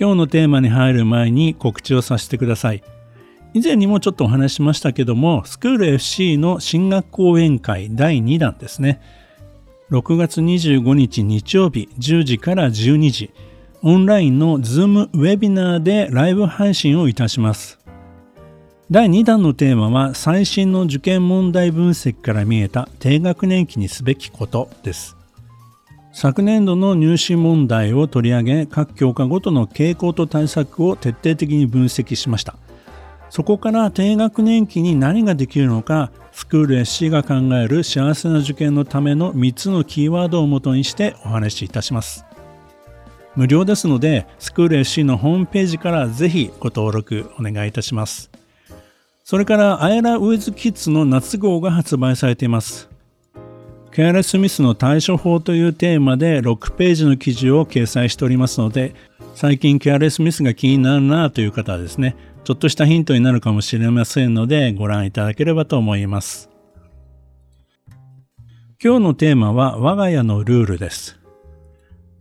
今日のテーマに入る前に告知をさせてください。以前にもちょっとお話ししましたけどもスクール FC の進学講演会第2弾ですね。6月25日日曜日10時から12時オンラインの Zoom ウェビナーでライブ配信をいたします。第2弾のテーマは最新の受験問題分析から見えた低学年期にすべきことです。昨年度の入試問題を取り上げ各教科ごとの傾向と対策を徹底的に分析しました。そこから低学年期に何ができるのかスクール SC が考える幸せな受験のための3つのキーワードをもとにしてお話しいたします。無料ですのでスクール SC のホームページからぜひご登録お願いいたします。それからアイラウィズキッズの夏号が発売されています。ケアレスミスの対処法というテーマで6ページの記事を掲載しておりますので最近ケアレスミスが気になるなという方はですねちょっとしたヒントになるかもしれませんのでご覧いただければと思います。今日のテーマは我が家のルールです。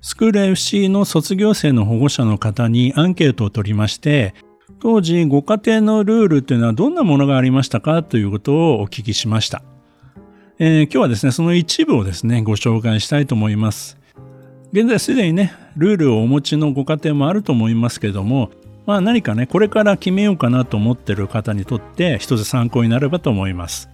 スクール FC の卒業生の保護者の方にアンケートを取りまして当時ご家庭のルールというのはどんなものがありましたかということをお聞きしました、えー、今日はですねその一部をですねご紹介したいと思います。現在すでにねルールをお持ちのご家庭もあると思いますけどもまあ何かねこれから決めようかなと思ってる方にとって一つ参考になればと思います。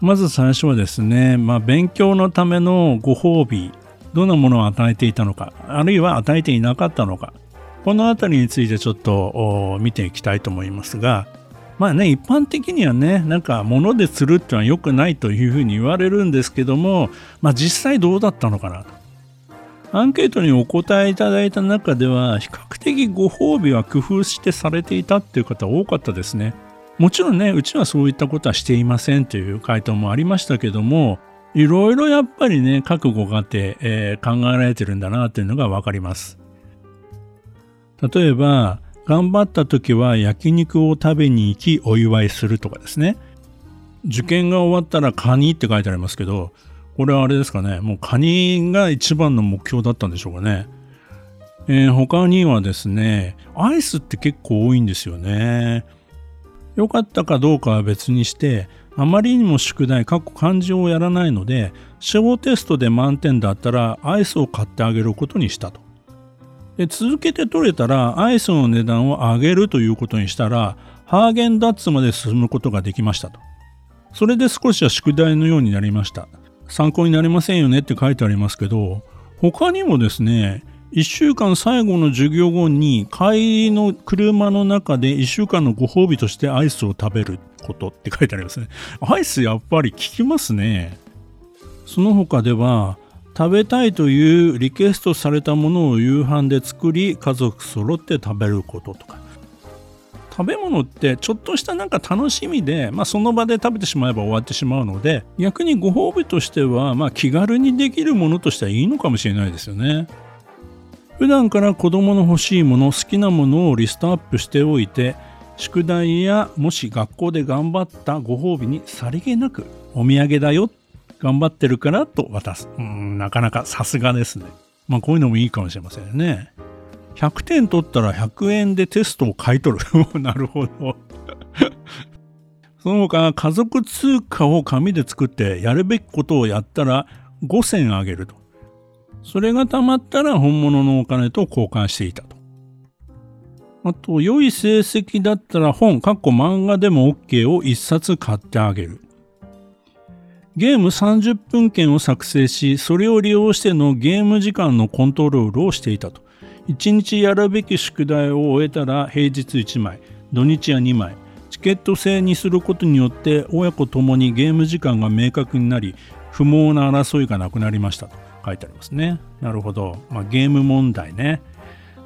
まず最初はですね、まあ、勉強のためのご褒美どんなものを与えていたのかあるいは与えていなかったのかこの辺りについてちょっと見ていきたいと思いますが、まあね、一般的にはね、なんか物で釣るってのは良くないというふうに言われるんですけども、まあ実際どうだったのかなと。アンケートにお答えいただいた中では、比較的ご褒美は工夫してされていたっていう方多かったですね。もちろんね、うちはそういったことはしていませんという回答もありましたけども、いろいろやっぱりね、各ご家庭、えー、考えられてるんだなというのがわかります。例えば頑張った時は焼肉を食べに行きお祝いするとかですね。受験が終わったらカニって書いてありますけどこれはあれですかね。もうカニが一番の目標だったんでしょうかね、えー、他にはですねアイスって結構多いんですよね。良かったかどうかは別にしてあまりにも宿題、過去漢字をやらないので、小テストで満点だったらアイスを買ってあげることにしたと。で続けて取れたらアイスの値段を上げるということにしたらハーゲンダッツまで進むことができましたと。それで少しは宿題のようになりました。参考になりませんよねって書いてありますけど他にもですね1週間最後の授業後に帰りの車の中で1週間のご褒美としてアイスを食べることって書いてありますね。アイスやっぱり効きますね。その他では食べたいというリクエストされたものを夕飯で作り家族揃って食べることとか。食べ物ってちょっとしたなんか楽しみで、まあ、その場で食べてしまえば終わってしまうので逆にご褒美としては、まあ、気軽にできるものとしてはいいのかもしれないですよね。普段から子供の欲しいもの好きなものをリストアップしておいて宿題やもし学校で頑張ったご褒美にさりげなくお土産だよ頑張ってるからと渡す。うん、なかなかさすがですね。まあこういうのもいいかもしれませんね。100点取ったら100円でテストを買い取る。なるほど。その他、家族通貨を紙で作ってやるべきことをやったら5000あげると。それが貯まったら本物のお金と交換していたと。あと、良い成績だったら本、かっこ漫画でも OK を1冊買ってあげる。ゲーム30分券を作成し、それを利用してのゲーム時間のコントロールをしていたと。1日やるべき宿題を終えたら平日1枚、土日は2枚。チケット制にすることによって親子ともにゲーム時間が明確になり、不毛な争いがなくなりましたと書いてありますね。なるほど。まあ、ゲーム問題ね。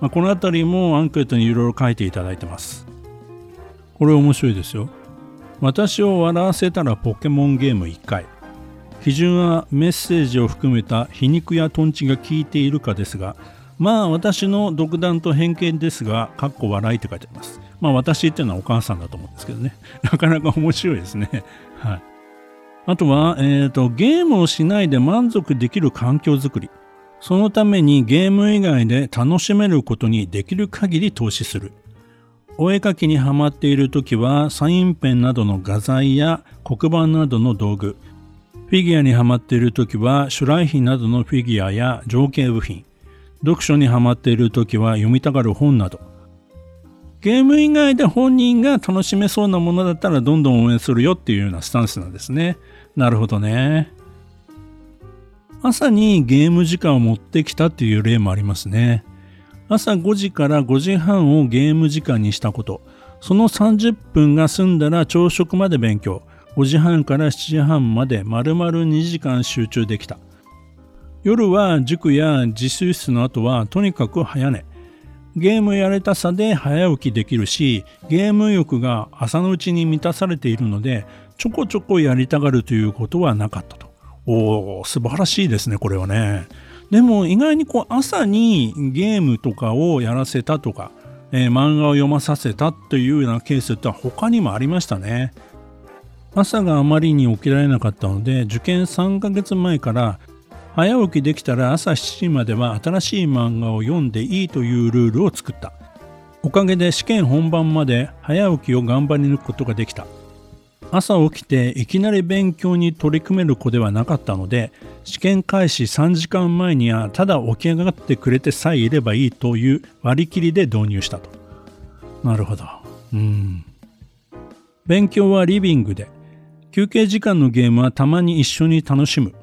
まあ、この辺りもアンケートにいろいろ書いていただいてます。これ面白いですよ。私を笑わせたらポケモンゲーム1回。基準はメッセージを含めた皮肉やトンチが効いているかですが、まあ私の独断と偏見ですが、かっこ笑いって書いてあります。まあ私っていうのはお母さんだと思うんですけどね。なかなか面白いですね。はい。あとは、えーと、ゲームをしないで満足できる環境づくり。そのためにゲーム以外で楽しめることにできる限り投資する。お絵描きにハマっている時はサインペンなどの画材や黒板などの道具。フィギュアにハマっている時はシュライヒなどのフィギュアや情景部品。読書にハマっている時は読みたがる本など。ゲーム以外で本人が楽しめそうなものだったらどんどん応援するよっていうようなスタンスなんですね。なるほどね。朝にゲーム時間を持ってきたっていう例もありますね。朝5時から5時半をゲーム時間にしたこと。その30分が済んだら朝食まで勉強。5時半から7時半まで丸々2時間集中できた。夜は塾や自習室の後はとにかく早寝。ゲームやれたさで早起きできるし、ゲーム欲が朝のうちに満たされているので、ちょこちょこやりたがるということはなかったと。おお素晴らしいですね、これはね。でも意外にこう朝にゲームとかをやらせたとか、えー、漫画を読まさせたというようなケースって他にもありましたね。朝があまりに起きられなかったので、受験3ヶ月前から早起きできたら朝7時までは新しい漫画を読んでいいというルールを作った。おかげで試験本番まで早起きを頑張り抜くことができた。朝起きていきなり勉強に取り組める子ではなかったので試験開始3時間前にはただ起き上がってくれてさえいればいいという割り切りで導入したとなるほどうん勉強はリビングで休憩時間のゲームはたまに一緒に楽しむ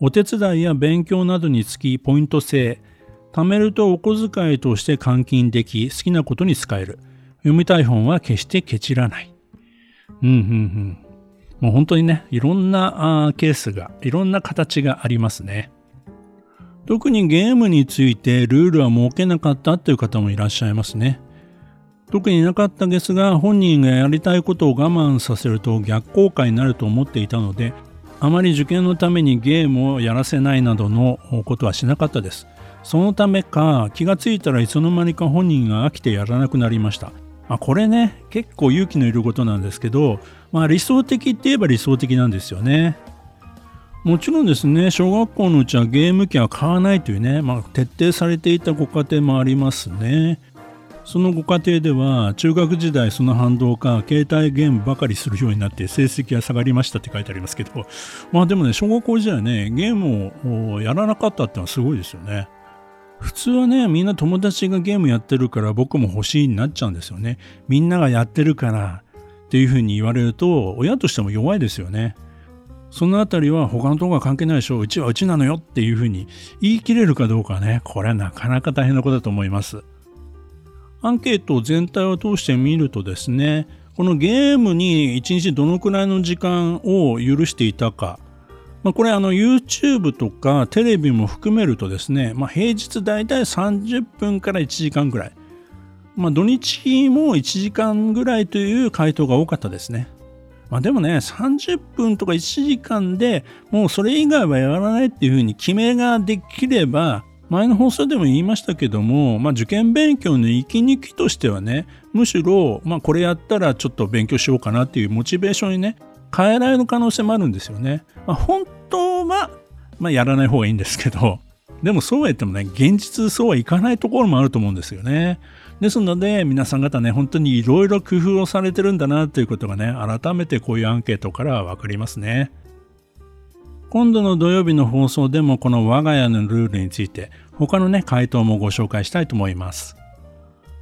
お手伝いや勉強などにつきポイント制貯めるとお小遣いとして換金でき好きなことに使える読みたい本は決してケチらないうんうんうん。もう本当にね、いろんなケースが、いろんな形がありますね。特にゲームについてルールは設けなかったという方もいらっしゃいますね。特になかったですが、本人がやりたいことを我慢させると逆効果になると思っていたので、あまり受験のためにゲームをやらせないなどのことはしなかったです。そのためか、気がついたらいつの間にか本人が飽きてやらなくなりました。まあ、これね結構勇気のいることなんですけど、まあ、理想的って言えば理想的なんですよね。もちろんですね小学校のうちはゲーム機は買わないというね、まあ、徹底されていたご家庭もありますね。そのご家庭では中学時代その反動か携帯ゲームばかりするようになって成績が下がりましたって書いてありますけどまあでもね小学校時代ねゲームをやらなかったってのはすごいですよね。普通はね、みんな友達がゲームやってるから僕も欲しいになっちゃうんですよね。みんながやってるからっていうふうに言われると、親としても弱いですよね。そのあたりは他のとこは関係ないでしょう。うちはうちなのよっていうふうに言い切れるかどうかね、これはなかなか大変なことだと思います。アンケート全体を通して見るとですね、このゲームに1日どのくらいの時間を許していたかまあ、これあの YouTube とかテレビも含めるとですね、まあ、平日だいたい30分から1時間ぐらい、まあ、土日も1時間ぐらいという回答が多かったですね。まあ、でもね、30分とか1時間でもうそれ以外はやらないっていうふうに決めができれば、前の放送でも言いましたけども、まあ、受験勉強の息抜きとしてはね、むしろ、まあ、これやったらちょっと勉強しようかなっていうモチベーションにね、変えられる可能性もあるんですよね。まあ、本当は、まあ、やらない方がいいんですけど、でもそうは言ってもね、現実そうはいかないところもあると思うんですよね。ですので、皆さん方ね、本当にいろいろ工夫をされてるんだなということがね、改めてこういうアンケートからわかりますね。今度の土曜日の放送でもこの我が家のルールについて、他のね、回答もご紹介したいと思います。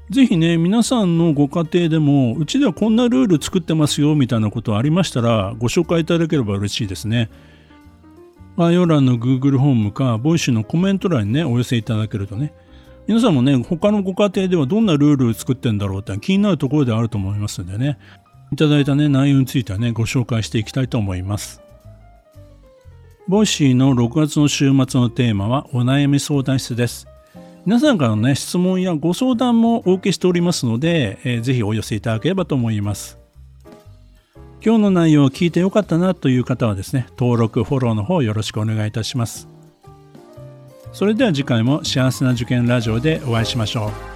ぜひね、皆さんのご家庭でも、うちではこんなルール作ってますよみたいなことありましたら、ご紹介いただければ嬉しいですね。概要欄の Google ホームか、 Voicy のコメント欄にね、お寄せいただけるとね、皆さんもね、他のご家庭ではどんなルールを作ってんだろうって気になるところであると思いますんでね、いただいたね、内容についてはね、ご紹介していきたいと思います。 Voicy の6月の週末のテーマはお悩み相談室です。皆さんからのね、質問やご相談もお受けしておりますので、えー、ぜひお寄せいただければと思います。今日の内容を聞いてよかったなという方はですね、登録、フォローの方よろしくお願いいたします。それでは次回も幸せな受験ラジオでお会いしましょう。